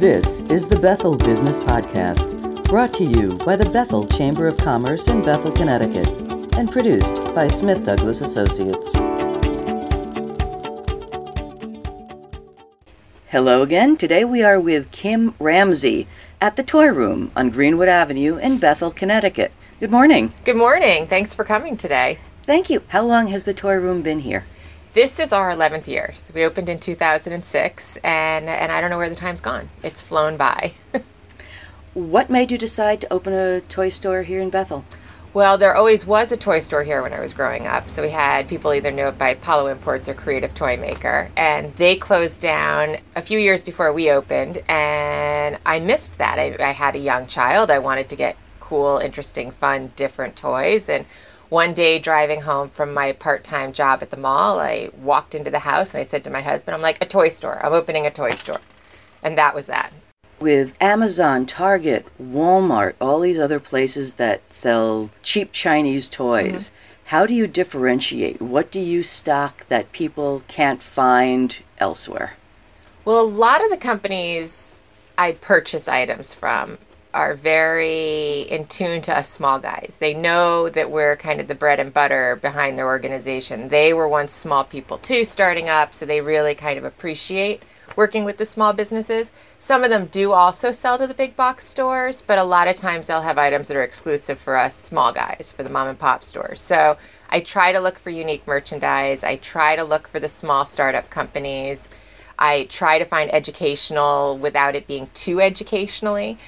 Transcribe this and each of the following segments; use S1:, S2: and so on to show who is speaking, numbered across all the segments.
S1: This is the Bethel Business Podcast, brought to you by the Bethel Chamber of Commerce in Bethel, Connecticut, and produced by Smith Douglas Associates. Hello again. Today we are with Kim Ramsey at the Toy Room on Greenwood Avenue in Bethel, Connecticut. Good morning.
S2: Good morning. Thanks for coming today.
S1: Thank you. How long has the Toy Room been here?
S2: This is our 11th year. So we opened in 2006, and, and I don't know where the time's gone. It's flown by.
S1: What made you decide to open a toy store here in Bethel?
S2: well, there always was a toy store here when I was growing up. So we had people either knew it by Apollo Imports or Creative Toy Maker. And they closed down a few years before we opened, and I missed that. I, I had a young child. I wanted to get cool, interesting, fun, different toys. And one day driving home from my part-time job at the mall i walked into the house and i said to my husband i'm like a toy store i'm opening a toy store and that was that
S1: With Amazon, Target, Walmart, all these other places that sell cheap Chinese toys, mm-hmm. how do you differentiate? What do you stock that people can't find elsewhere?
S2: well a lot of the companies i purchase items from are very in tune to us small guys they know that we're kind of the bread and butter behind their organization they were once small people too starting up so they really kind of appreciate working with the small businesses. Some of them do also sell to the big box stores, but a lot of times they'll have items that are exclusive for us small guys, for the mom and pop stores. So I try to look for unique merchandise. I try to look for the small startup companies. I try to find educational without it being too educationally,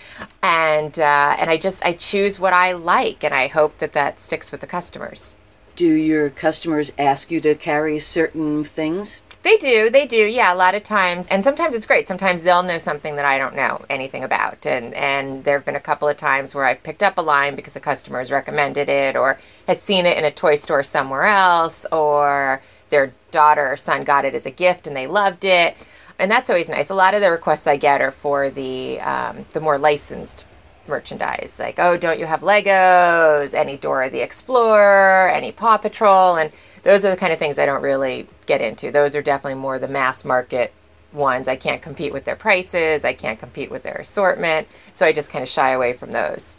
S2: and uh, and I just I choose what I like, and I hope that that sticks with the customers.
S1: Do your customers ask you to carry certain things?
S2: They do, they do. Yeah, a lot of times, and sometimes it's great. Sometimes they'll know something that I don't know anything about, and and there have been a couple of times where I've picked up a line because a customer has recommended it or has seen it in a toy store somewhere else, or their daughter or son got it as a gift and they loved it, and that's always nice. A lot of the requests I get are for the um, the more licensed merchandise like oh don't you have legos? Any dora the explorer? Any paw patrol? And those are the kind of things i don't really get into. Those are definitely more the mass market ones. I can't compete with their prices. I can't compete with their assortment. So i just kind of shy away from those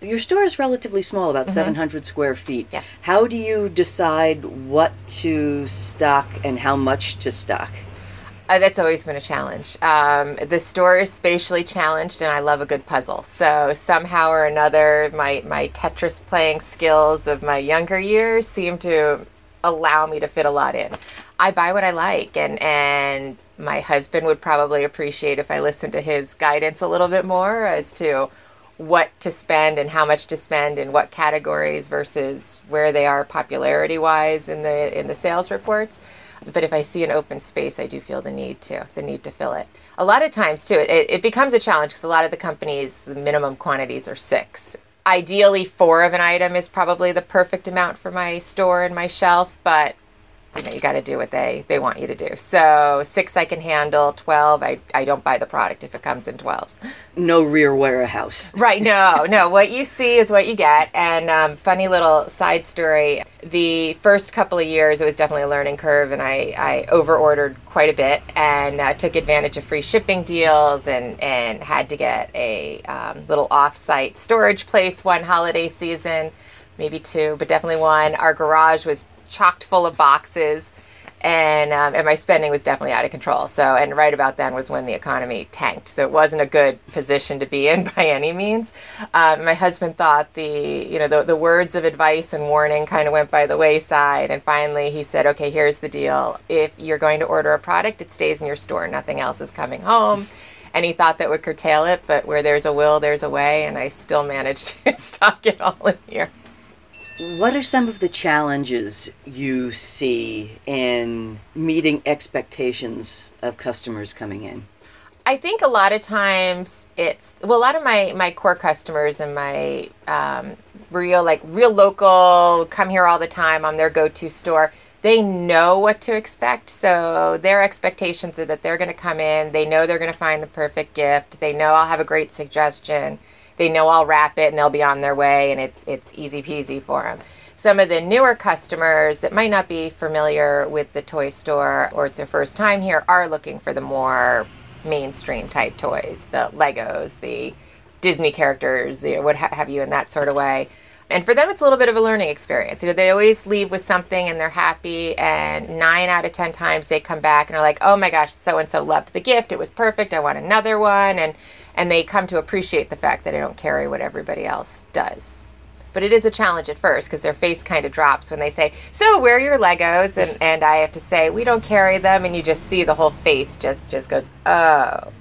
S1: Your store is relatively small, about 700 square feet.
S2: Yes.
S1: How do you decide what to stock and how much to stock?
S2: Uh, that's always been a challenge. Um, the store is spatially challenged, and I love a good puzzle. So somehow or another, my my Tetris playing skills of my younger years seem to allow me to fit a lot in. I buy what I like, and and my husband would probably appreciate if I listened to his guidance a little bit more as to what to spend and how much to spend in what categories versus where they are popularity wise in the in the sales reports. But if i see an open space i do feel the need to the need to fill it. A lot of times too it, it becomes a challenge because a lot of the companies the minimum quantities are six. Ideally four of an item is probably the perfect amount for my store and my shelf but you know you got to do what they they want you to do so six i can handle 12 i, I don't buy the product if it comes in 12s
S1: No rear warehouse.
S2: Right. No, no. What you see is what you get. And um, funny little side story. The first couple of years, it was definitely a learning curve, and I, I over ordered quite a bit and uh, took advantage of free shipping deals and, and had to get a um, little off site storage place one holiday season, maybe two, but definitely one. Our garage was chocked full of boxes and um, and my spending was definitely out of control. So, and right about then was when the economy tanked. So it wasn't a good position to be in by any means. Um, my husband thought the you know the, the words of advice and warning kind of went by the wayside, and finally he said, "Okay, here's the deal. If you're going to order a product, it stays in your store. Nothing else is coming home." And he thought that would curtail it, but where there's a will, there's a way, and I still managed to stock it all in here.
S1: What are some of the challenges you see in meeting expectations of customers coming in?
S2: I think a lot of times it's well, a lot of my my core customers and my um, real like real local come here all the time. I'm their go-to store. They know what to expect, so their expectations are that they're going to come in. They know they're going to find the perfect gift. They know I'll have a great suggestion. They know I'll wrap it and they'll be on their way, and it's it's easy peasy for them some of the newer customers that might not be familiar with the toy store or it's their first time here are looking for the more mainstream type toys, the Legos, the Disney characters, you know, what ha- have you in that sort of way. And for them, it's a little bit of a learning experience. You know, they always leave with something and they're happy. And nine out of 10 times they come back and are like, oh my gosh, so and so loved the gift. It was perfect. I want another one. And, and they come to appreciate the fact that I don't carry what everybody else does. But it is a challenge at first because their face kind of drops when they say, So, where are your Legos? And, and I have to say, We don't carry them. And you just see the whole face just, just goes, Oh.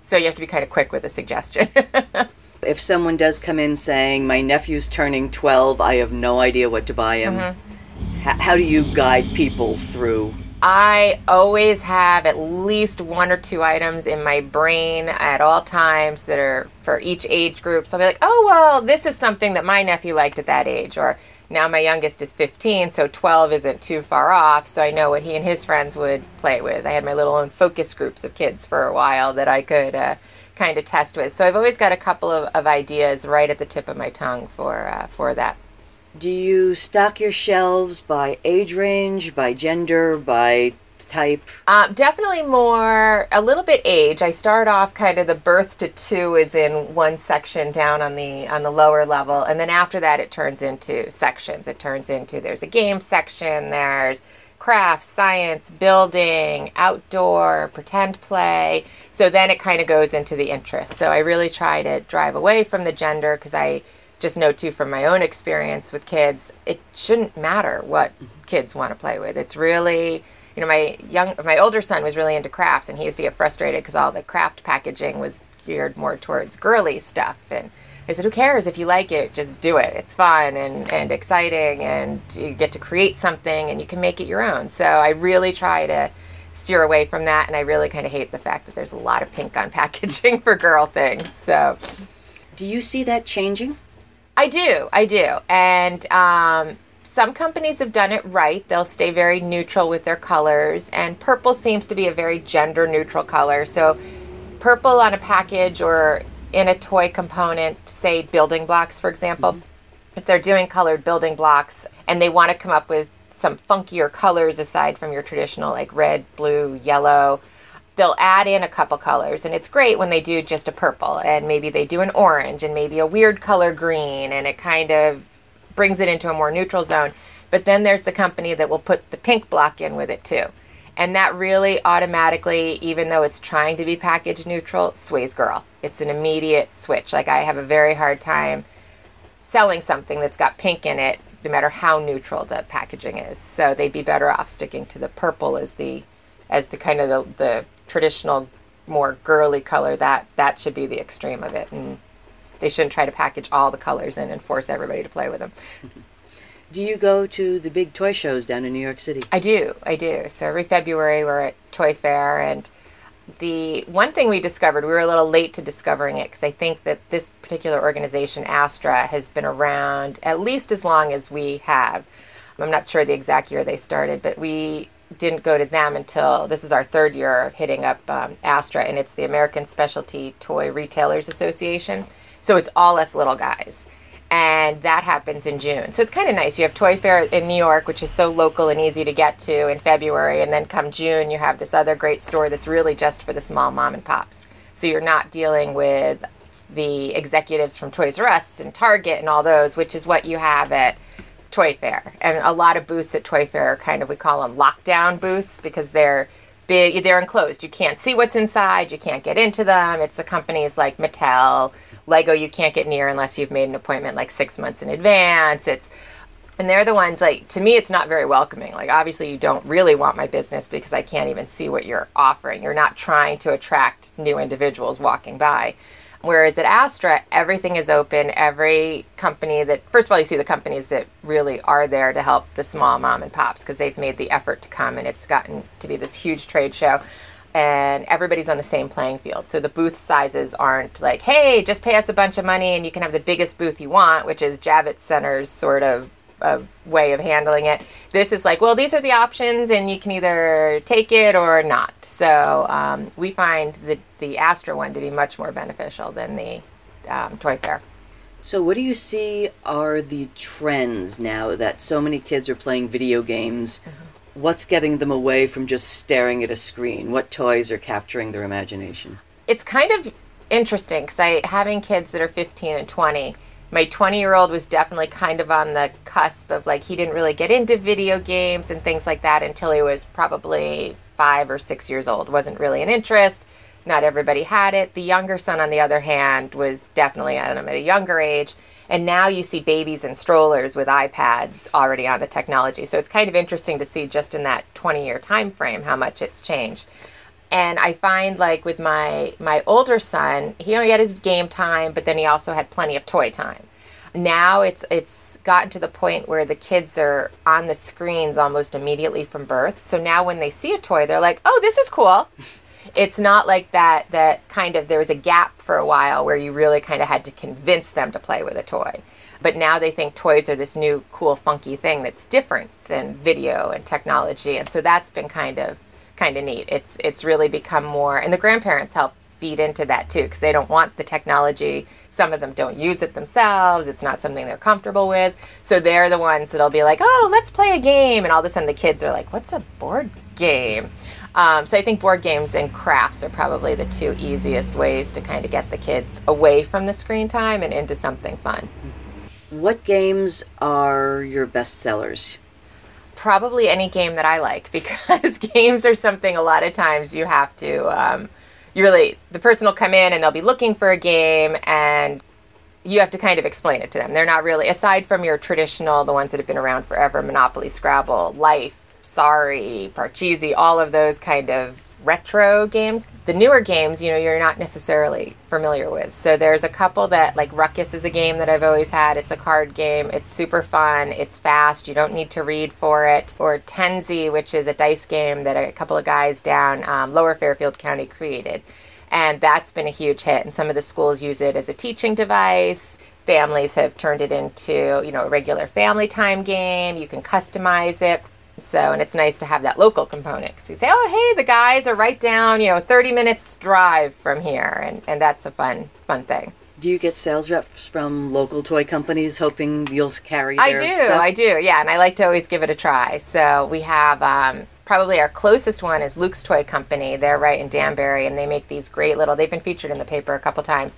S2: So you have to be kind of quick with a suggestion.
S1: if someone does come in saying, My nephew's turning 12, I have no idea what to buy him, mm-hmm. how do you guide people through?
S2: I always have at least one or two items in my brain at all times that are for each age group. So I'll be like, oh, well, this is something that my nephew liked at that age. Or now my youngest is 15, so 12 isn't too far off. So I know what he and his friends would play with. I had my little own focus groups of kids for a while that I could. Uh, kind of test with. So I've always got a couple of, of ideas right at the tip of my tongue for uh, for that.
S1: Do you stock your shelves by age range, by gender, by type?
S2: Uh, definitely more a little bit age. I start off kind of the birth to two is in one section down on the on the lower level, and then after that it turns into sections. It turns into there's a game section, there's crafts, science, building, outdoor, pretend play. So then it kind of goes into the interest. So I really try to drive away from the gender because I just know too from my own experience with kids, it shouldn't matter what mm-hmm. kids want to play with. It's really you know my young my older son was really into crafts and he used to get frustrated because all the craft packaging was geared more towards girly stuff and I said, who cares if you like it? Just do it. It's fun and, and exciting, and you get to create something and you can make it your own. So I really try to steer away from that, and I really kind of hate the fact that there's a lot of pink on packaging for girl things. So,
S1: do you see that changing?
S2: I do, I do, and um, some companies have done it right. They'll stay very neutral with their colors, and purple seems to be a very gender neutral color. So, purple on a package or in a toy component, say building blocks, for example, mm-hmm. if they're doing colored building blocks and they want to come up with some funkier colors aside from your traditional like red, blue, yellow, they'll add in a couple colors. And it's great when they do just a purple and maybe they do an orange and maybe a weird color green and it kind of brings it into a more neutral zone. But then there's the company that will put the pink block in with it too. And that really automatically, even though it's trying to be package neutral, sways girl. It's an immediate switch. Like I have a very hard time selling something that's got pink in it, no matter how neutral the packaging is. So they'd be better off sticking to the purple as the as the kind of the, the traditional more girly color that that should be the extreme of it and they shouldn't try to package all the colors in and force everybody to play with them
S1: Do you go to the big toy shows down in New York City?
S2: I do, I do. So every February we're at Toy Fair, and the one thing we discovered, we were a little late to discovering it because I think that this particular organization, Astra, has been around at least as long as we have. I'm not sure the exact year they started, but we didn't go to them until this is our third year of hitting up um, Astra, and it's the American Specialty Toy Retailers Association. So it's all us little guys and that happens in June. So it's kind of nice. You have Toy Fair in New York, which is so local and easy to get to in February, and then come June, you have this other great store that's really just for the small mom and pops. So you're not dealing with the executives from Toys R Us and Target and all those, which is what you have at Toy Fair. And a lot of booths at Toy Fair are kind of, we call them lockdown booths because they're big, they're enclosed. You can't see what's inside, you can't get into them. It's the companies like Mattel, Lego you can't get near unless you've made an appointment like six months in advance. It's and they're the ones like to me it's not very welcoming. Like obviously you don't really want my business because I can't even see what you're offering. You're not trying to attract new individuals walking by. Whereas at Astra, everything is open. Every company that, first of all, you see the companies that really are there to help the small mom and pops because they've made the effort to come and it's gotten to be this huge trade show and everybody's on the same playing field. So the booth sizes aren't like, hey, just pay us a bunch of money and you can have the biggest booth you want, which is Javits Center's sort of of way of handling it. This is like, well, these are the options, and you can either take it or not. So um, we find the the Astra one to be much more beneficial than the um, Toy Fair.
S1: So, what do you see are the trends now that so many kids are playing video games? Mm-hmm What's getting them away from just staring at a screen? What toys are capturing their imagination?
S2: It's kind of interesting because I having kids that are 15 and 20 my 20 year old was definitely kind of on the cusp of like he didn't really get into video games and things like that until he was probably five or six years old. Wasn't really an interest. Not everybody had it. The younger son on the other hand was definitely at a younger age. And now you see babies and strollers with ipads already on the technology. So it's kind of interesting to see just in that 20 year time frame how much it's changed and I find like with my my older son, he only had his game time, but then he also had plenty of toy time. Now it's it's gotten to the point where the kids are on the screens almost immediately from birth. So now when they see a toy, they're like, "Oh, this is cool." It's not like that that kind of there was a gap for a while where you really kind of had to convince them to play with a toy. But now they think toys are this new cool funky thing that's different than video and technology. And so that's been kind of kind of neat. It's it's really become more, and the grandparents help feed into that too because they don't want the technology. Some of them don't use it themselves. It's not something they're comfortable with. So they're the ones that'll be like, "Oh, let's play a game," and all of a sudden the kids are like, "What's a board game?" Um, so I think board games and crafts are probably the two easiest ways to kind of get the kids away from the screen time and into something fun.
S1: What games are your best sellers?
S2: Probably any game that I like because games are something a lot of times you have to, um, you really, the person will come in and they'll be looking for a game and you have to kind of explain it to them. They're not really, aside from your traditional, the ones that have been around forever, Monopoly, Scrabble, Life, Sorry, Parcheesi, all of those kind of retro games. The newer games, you know, you're not necessarily familiar with. So there's a couple that like Ruckus is a game that I've always had. It's a card game. It's super fun. It's fast. You don't need to read for it. Or Tenzi, which is a dice game that a couple of guys down um, Lower Fairfield County created. And that's been a huge hit. And some of the schools use it as a teaching device families have turned it into you know a regular family time game you can customize it so, and it's nice to have that local component. So you say, oh, hey, the guys are right down, you know, 30 minutes drive from here. And, and that's a fun, fun thing.
S1: Do you get sales reps from local toy companies hoping you'll carry their
S2: I do,
S1: stuff?
S2: I do, yeah. And I like to always give it a try. So we have um, probably our closest one is Luke's Toy Company. They're right in Danbury, and they make these great little, they've been featured in the paper a couple times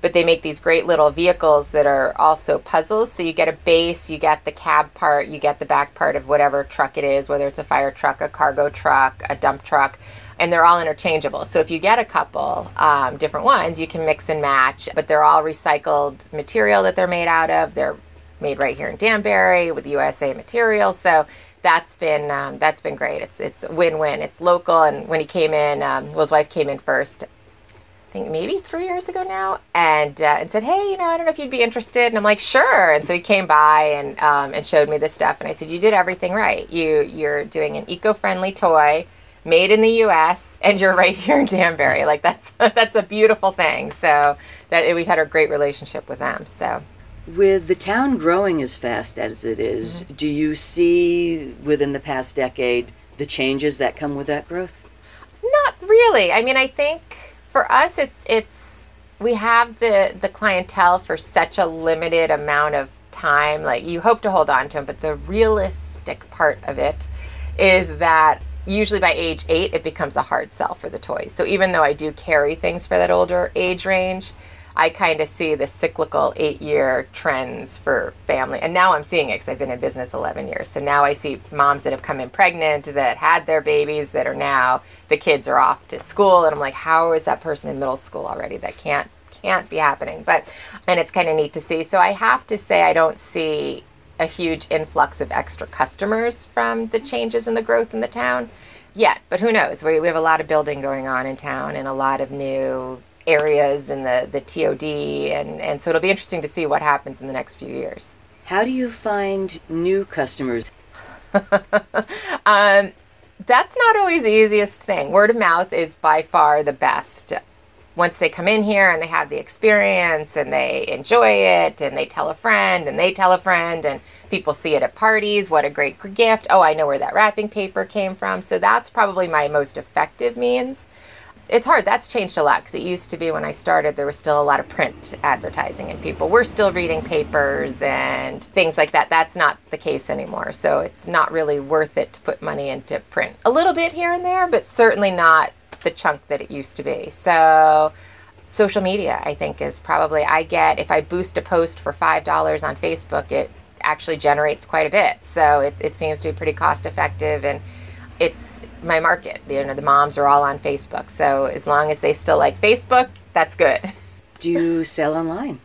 S2: but they make these great little vehicles that are also puzzles. So you get a base, you get the cab part, you get the back part of whatever truck it is, whether it's a fire truck, a cargo truck, a dump truck, and they're all interchangeable. So if you get a couple um, different ones, you can mix and match, but they're all recycled material that they're made out of. They're made right here in Danbury with USA material. So that's been um, that's been great. It's it's win win. It's local, and when he came in, um, well, his wife came in first I think maybe three years ago now, and uh, and said, "Hey, you know, I don't know if you'd be interested." And I'm like, "Sure." And so he came by and um, and showed me this stuff, and I said, "You did everything right. You you're doing an eco-friendly toy." Made in the U.S. and you're right here in Danbury. Like that's that's a beautiful thing. So that we've had a great relationship with them. So
S1: with the town growing as fast as it is, mm-hmm. do you see within the past decade the changes that come with that growth?
S2: Not really. I mean, I think for us it's it's we have the the clientele for such a limited amount of time like you hope to hold on to them but the realistic part of it is that usually by age 8 it becomes a hard sell for the toys so even though i do carry things for that older age range I kind of see the cyclical eight year trends for family. And now I'm seeing it because I've been in business 11 years. So now I see moms that have come in pregnant, that had their babies, that are now, the kids are off to school. And I'm like, how is that person in middle school already? That can't, can't be happening. But, and it's kind of neat to see. So I have to say, I don't see a huge influx of extra customers from the changes in the growth in the town yet. But who knows? We, we have a lot of building going on in town and a lot of new areas and the, the TOD. And, and so it'll be interesting to see what happens in the next few years.
S1: How do you find new customers?
S2: um, that's not always the easiest thing. Word of mouth is by far the best. Once they come in here and they have the experience and they enjoy it and they tell a friend and they tell a friend and people see it at parties, what a great gift. Oh, I know where that wrapping paper came from. So that's probably my most effective means it's hard. That's changed a lot because it used to be when I started, there was still a lot of print advertising, and people were still reading papers and things like that. That's not the case anymore. So it's not really worth it to put money into print. A little bit here and there, but certainly not the chunk that it used to be. So social media, I think, is probably, I get, if I boost a post for $5 on Facebook, it actually generates quite a bit. So it, it seems to be pretty cost effective and it's my market. You know, the moms are all on Facebook. So as long as they still like Facebook, that's good.
S1: Do you sell online?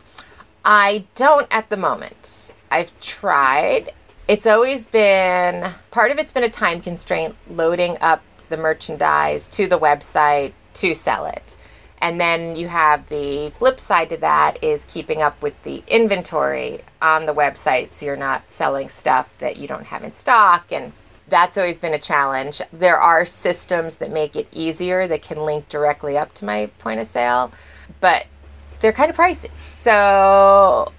S2: I don't at the moment. I've tried. It's always been part of it's been a time constraint loading up the merchandise to the website to sell it. And then you have the flip side to that is keeping up with the inventory on the website so you're not selling stuff that you don't have in stock and that's always been a challenge. There are systems that make it easier that can link directly up to my point of sale, but they're kind of pricey. So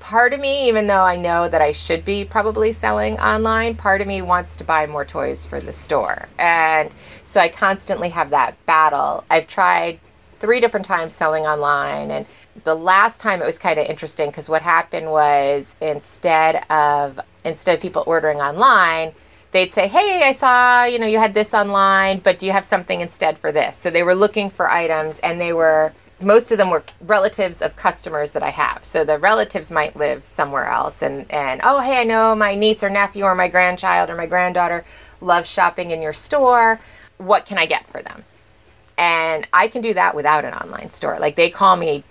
S2: part of me, even though I know that I should be probably selling online, part of me wants to buy more toys for the store. And so I constantly have that battle. I've tried three different times selling online and the last time it was kind of interesting because what happened was instead of instead of people ordering online they'd say, "Hey, I saw, you know, you had this online, but do you have something instead for this?" So they were looking for items and they were most of them were relatives of customers that I have. So the relatives might live somewhere else and and oh, hey, I know my niece or nephew or my grandchild or my granddaughter loves shopping in your store. What can I get for them? And I can do that without an online store. Like they call me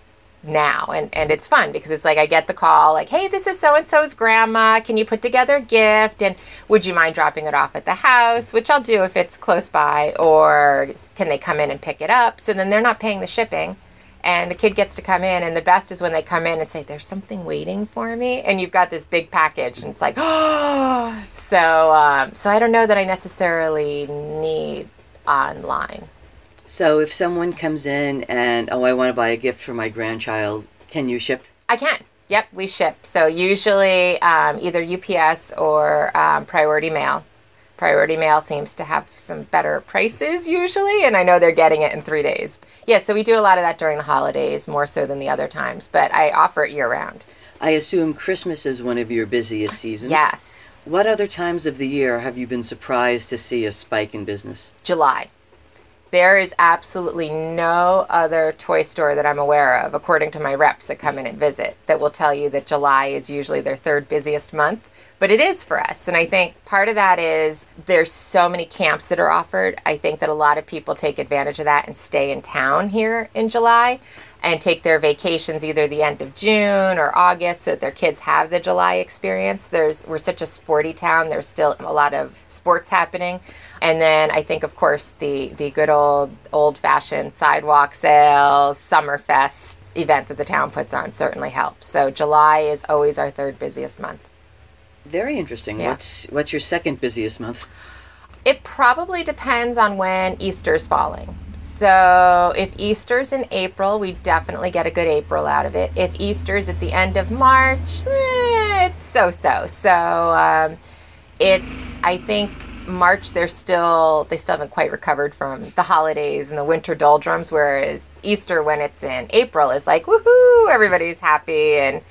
S2: now. And and it's fun because it's like I get the call like hey this is so and so's grandma. Can you put together a gift? And would you mind dropping it off at the house? Which I'll do if it's close by or can they come in and pick it up? So then they're not paying the shipping. And the kid gets to come in and the best is when they come in and say there's something waiting for me. And you've got this big package and it's like oh so um, so I don't know that I necessarily need online
S1: so if someone comes in and, oh, I want to buy a gift for my grandchild, can you ship?
S2: I can. Yep, we ship. So usually um, either UPS or um, Priority Mail. Priority Mail seems to have some better prices usually, and I know they're getting it in three days. Yeah, so we do a lot of that during the holidays, more so than the other times, but I offer it year round.
S1: I assume Christmas is one of your busiest seasons.
S2: Yes.
S1: What other times of the year have you been surprised to see a spike in business?
S2: July. There is absolutely no other toy store that I'm aware of, according to my reps that come in and visit, that will tell you that July is usually their third busiest month. But it is for us. And I think part of that is there's so many camps that are offered. I think that a lot of people take advantage of that and stay in town here in July and take their vacations either the end of June or August so that their kids have the July experience. There's we're such a sporty town. There's still a lot of sports happening. And then I think, of course, the the good old old fashioned sidewalk sales, Summerfest event that the town puts on certainly helps. So July is always our third busiest month.
S1: Very interesting. Yeah. What's what's your second busiest month?
S2: It probably depends on when Easter's falling. So if Easter's in April, we definitely get a good April out of it. If Easter's at the end of March, eh, it's so so. So um, it's I think March they're still they still haven't quite recovered from the holidays and the winter doldrums. Whereas Easter, when it's in April, is like woohoo, everybody's happy and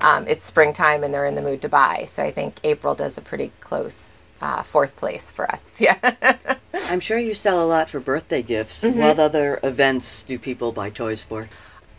S2: um, it's springtime and they're in the mood to buy. So I think April does a pretty close uh, fourth place for us. Yeah.
S1: I'm sure you sell a lot for birthday gifts. Mm-hmm. What other events do people buy toys for?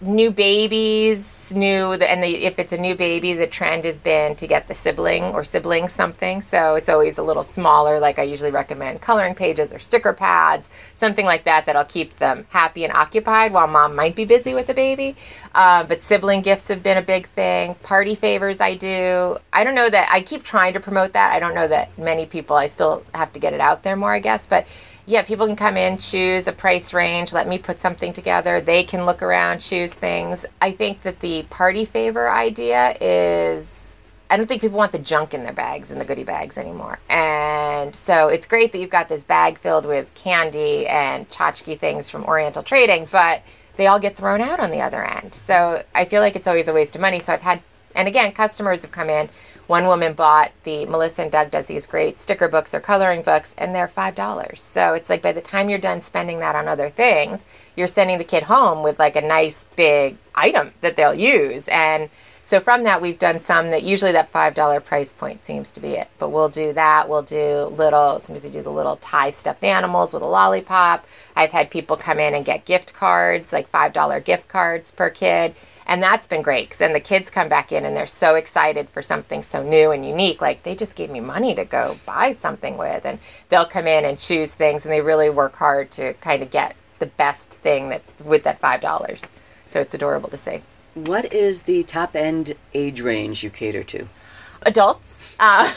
S2: New babies, new, and the, if it's a new baby, the trend has been to get the sibling or siblings something. So it's always a little smaller. Like I usually recommend coloring pages or sticker pads, something like that that'll keep them happy and occupied while mom might be busy with the baby. Um, but sibling gifts have been a big thing. Party favors, I do. I don't know that I keep trying to promote that. I don't know that many people. I still have to get it out there more, I guess, but yeah, people can come in, choose a price range, let me put something together. They can look around, choose things. I think that the party favor idea is I don't think people want the junk in their bags and the goodie bags anymore. And so it's great that you've got this bag filled with candy and tchotchke things from Oriental Trading, but they all get thrown out on the other end. So I feel like it's always a waste of money. So I've had And again, customers have come in. One woman bought the Melissa and Doug does these great sticker books or coloring books, and they're five dollars. So it's like by the time you're done spending that on other things, you're sending the kid home with like a nice big item that they'll use. And so from that, we've done some that usually that five dollar price point seems to be it. But we'll do that. We'll do little. Sometimes we do the little Ty stuffed animals with a lollipop. I've had people come in and get gift cards, like five dollar gift cards per kid and that's been great because then the kids come back in and they're so excited for something so new and unique. Like they just gave me money to go buy something with. And they'll come in and choose things and they really work hard to kind of get the best thing that with that five dollars. So it's adorable to see.
S1: What is the top end age range you cater to?
S2: Adults. Uh,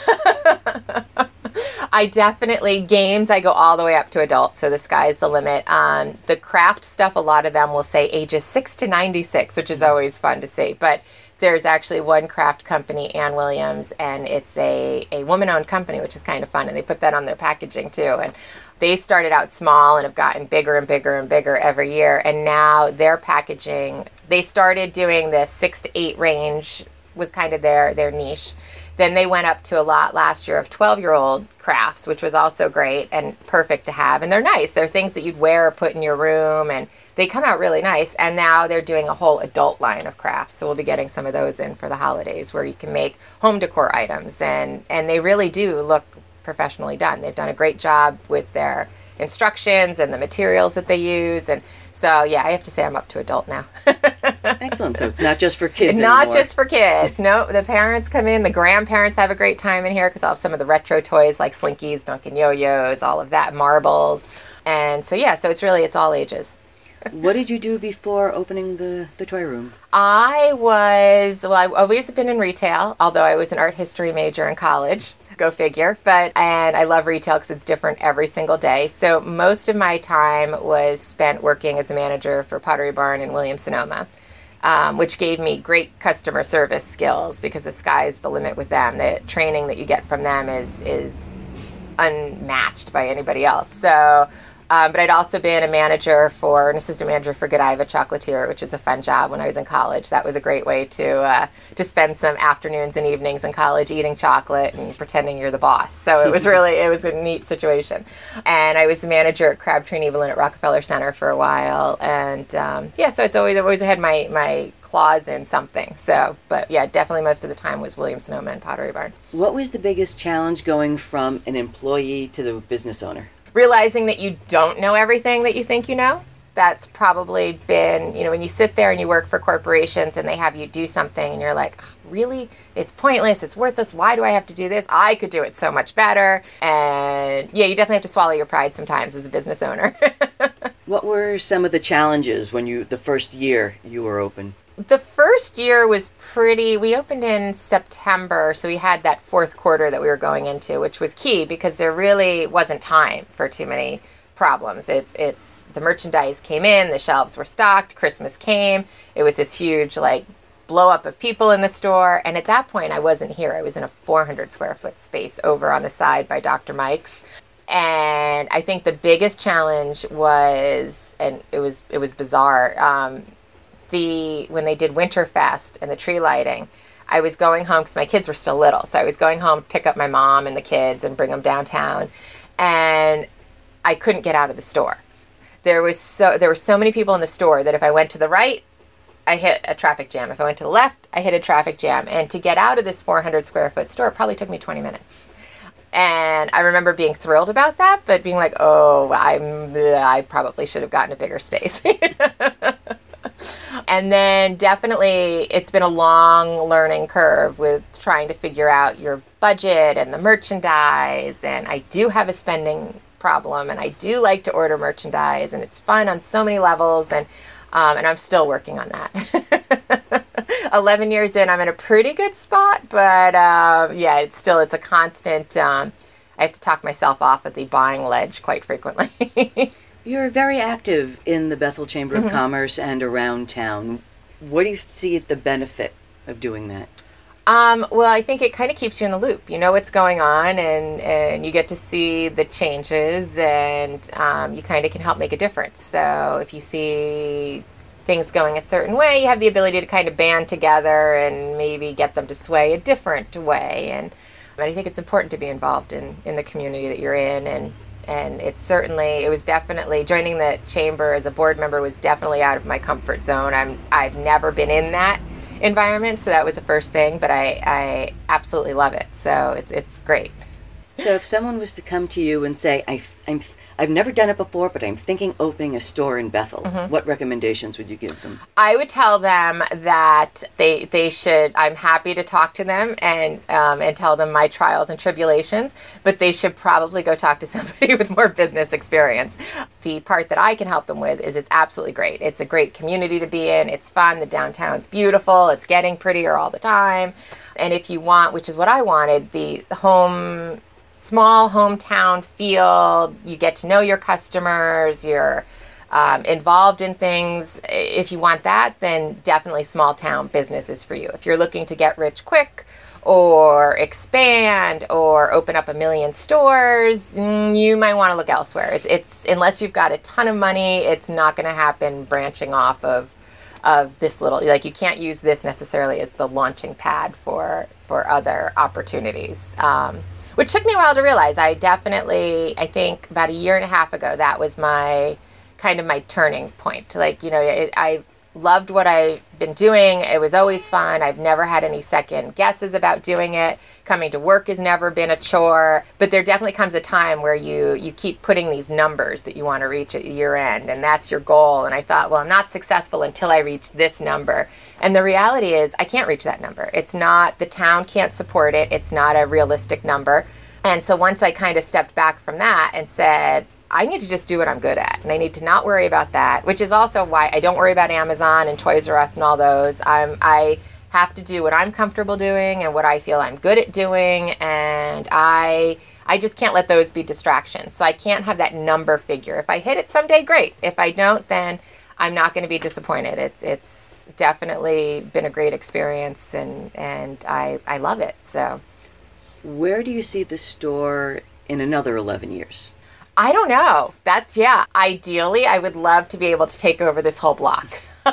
S2: I definitely games. I go all the way up to adults, so the sky's the limit. Um, the craft stuff, a lot of them will say ages six to ninety six, which is always fun to see. But there's actually one craft company, Ann Williams, and it's a a woman owned company, which is kind of fun, and they put that on their packaging too. And they started out small and have gotten bigger and bigger and bigger every year, and now their packaging. They started doing the six to eight range was kind of their their niche then they went up to a lot last year of 12 year old crafts, which was also great and perfect to have. And they're nice. They're things that you'd wear or put in your room, and they come out really nice. And now they're doing a whole adult line of crafts. So we'll be getting some of those in for the holidays where you can make home decor items. And, and they really do look professionally done. They've done a great job with their instructions and the materials that they use. And so, yeah, I have to say I'm up to adult now.
S1: Excellent. So it's not just for kids.
S2: not
S1: anymore.
S2: just for kids. No, the parents come in. The grandparents have a great time in here because I'll have some of the retro toys like Slinkies, Duncan Yo-Yos, all of that, marbles. And so, yeah, so it's really, it's all ages.
S1: what did you do before opening the, the toy room?
S2: I was, well, I've always been in retail, although I was an art history major in college. Go figure. But, and I love retail because it's different every single day. So most of my time was spent working as a manager for Pottery Barn in Williams Sonoma. Um, which gave me great customer service skills because the sky's the limit with them. The training that you get from them is is unmatched by anybody else. So um, but I'd also been a manager for an assistant manager for Godiva Chocolatier, which is a fun job when I was in college. That was a great way to uh, to spend some afternoons and evenings in college eating chocolate and pretending you're the boss. So it was really it was a neat situation. And I was the manager at Crabtree and Evelyn at Rockefeller Center for a while. And um, yeah, so it's always I always had my my claws in something. So, but yeah, definitely most of the time was William Sonoma and Pottery Barn.
S1: What was the biggest challenge going from an employee to the business owner?
S2: Realizing that you don't know everything that you think you know. That's probably been, you know, when you sit there and you work for corporations and they have you do something and you're like, really? It's pointless. It's worthless. Why do I have to do this? I could do it so much better. And yeah, you definitely have to swallow your pride sometimes as a business owner.
S1: what were some of the challenges when you, the first year you were open?
S2: The first year was pretty we opened in september so we had that fourth quarter that we were going into which was key because there really wasn't time for too many problems. It's it's the merchandise came in the shelves were stocked christmas came. It was this huge like blow up of people in the store. And at that point i wasn't here. I was in a 400 square foot space over on the side by dr mike's. And i think the biggest challenge was and it was it was bizarre um, the when they did Winterfest and the tree lighting, I was going home because my kids were still little. So I was going home to pick up my mom and the kids and bring them downtown, and I couldn't get out of the store. There was so there were so many people in the store that if I went to the right, I hit a traffic jam. If I went to the left, I hit a traffic jam. And to get out of this 400 square foot store, probably took me 20 minutes. And I remember being thrilled about that, but being like, "Oh, I'm I probably should have gotten a bigger space." and then definitely it's been a long learning curve with trying to figure out your budget and the merchandise. And I do have a spending problem and I do like to order merchandise and it's fun on so many levels and um, and I'm still working on that. 11 years in, I'm in a pretty good spot, but um, yeah, it's still it's a constant. Um, I have to talk myself off at the buying ledge quite frequently.
S1: You're very active in the Bethel Chamber of mm-hmm. Commerce and around town. What do you see the benefit of doing that?
S2: Um, well, I think it kind of keeps you in the loop. You know what's going on, and, and you get to see the changes, and um, you kind of can help make a difference. So if you see things going a certain way, you have the ability to kind of band together and maybe get them to sway a different way. And, and I think it's important to be involved in, in the community that you're in. And, and it's certainly, it was definitely, joining the chamber as a board member was definitely out of my comfort zone. I'm, I've never been in that environment, so that was the first thing, but I, I absolutely love it. So it's, it's great.
S1: So if someone was to come to you and say, I, I'm I've never done it before, but I'm thinking opening a store in Bethel. Mm-hmm. What recommendations would you give them?
S2: I would tell them that they they should. I'm happy to talk to them and um, and tell them my trials and tribulations, but they should probably go talk to somebody with more business experience. The part that I can help them with is it's absolutely great. It's a great community to be in. It's fun. The downtown's beautiful. It's getting prettier all the time. And if you want, which is what I wanted, the home small hometown feel. You get to know your customers. You're um, involved in things. If you want that, then definitely small town business is for you. If you're looking to get rich quick or expand or open up a million stores, mm, you might want to look elsewhere. It's, it's unless you've got a ton of money, it's not going to happen branching off of of this little like you can't use this necessarily as the launching pad for for other opportunities. Um, which took me a while to realize. I definitely, I think about a year and a half ago, that was my kind of my turning point. Like, you know, it, I loved what I've been doing. It was always fun. I've never had any second guesses about doing it. Coming to work has never been a chore. But there definitely comes a time where you you keep putting these numbers that you want to reach at the year end, and that's your goal. And I thought, well, I'm not successful until I reach this number. And the reality is, I can't reach that number. It's not, the town can't support it. It's not a realistic number. And so once I kind of stepped back from that and said, I need to just do what I'm good at, and I need to not worry about that. Which is also why I don't worry about Amazon and Toys R Us and all those. I'm I have to do what I'm comfortable doing and what I feel I'm good at doing, and I I just can't let those be distractions. So I can't have that number figure. If I hit it someday, great. If I don't, then I'm not going to be disappointed. It's it's definitely been a great experience, and and I I love it. So,
S1: where do you see the store in another 11 years?
S2: I don't know. That's yeah. Ideally, I would love to be able to take over this whole block.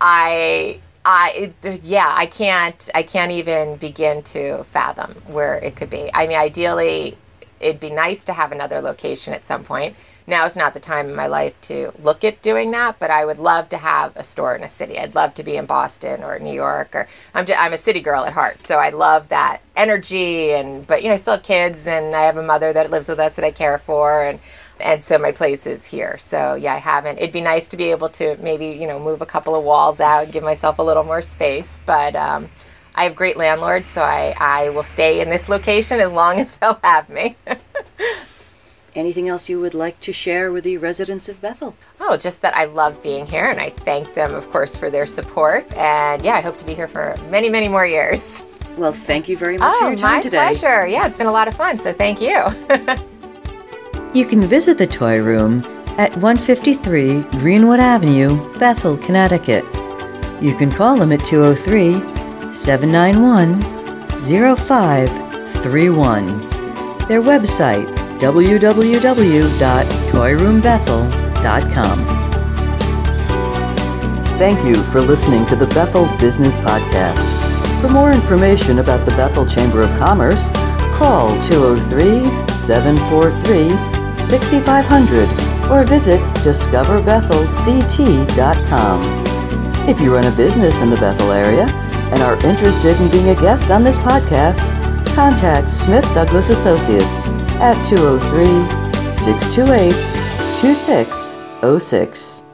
S2: I I yeah, I can't I can't even begin to fathom where it could be. I mean, ideally it'd be nice to have another location at some point now is not the time in my life to look at doing that, but I would love to have a store in a city. I'd love to be in Boston or New York or I'm just, I'm a city girl at heart. So I love that energy and but you know, I still have kids and I have a mother that lives with us that I care for and and so my place is here. So yeah, I haven't. It'd be nice to be able to maybe you know move a couple of walls out, and give myself a little more space. But um, I have great landlords, so I I will stay in this location as long as they'll have me.
S1: Anything else you would like to share with the residents of Bethel?
S2: Oh, just that I love being here and I thank them, of course, for their support. And yeah, I hope to be here for many, many more years.
S1: Well, thank you very much oh, for your time today.
S2: Oh, my pleasure. Yeah, it's been a lot of fun, so thank you.
S1: you can visit the Toy Room at 153 Greenwood Avenue, Bethel, Connecticut. You can call them at 203 791 0531. Their website www.toyroombethel.com. Thank you for listening to the Bethel Business Podcast. For more information about the Bethel Chamber of Commerce, call 203 743 6500 or visit discoverbethelct.com. If you run a business in the Bethel area and are interested in being a guest on this podcast, contact Smith Douglas Associates at 203 628 2606.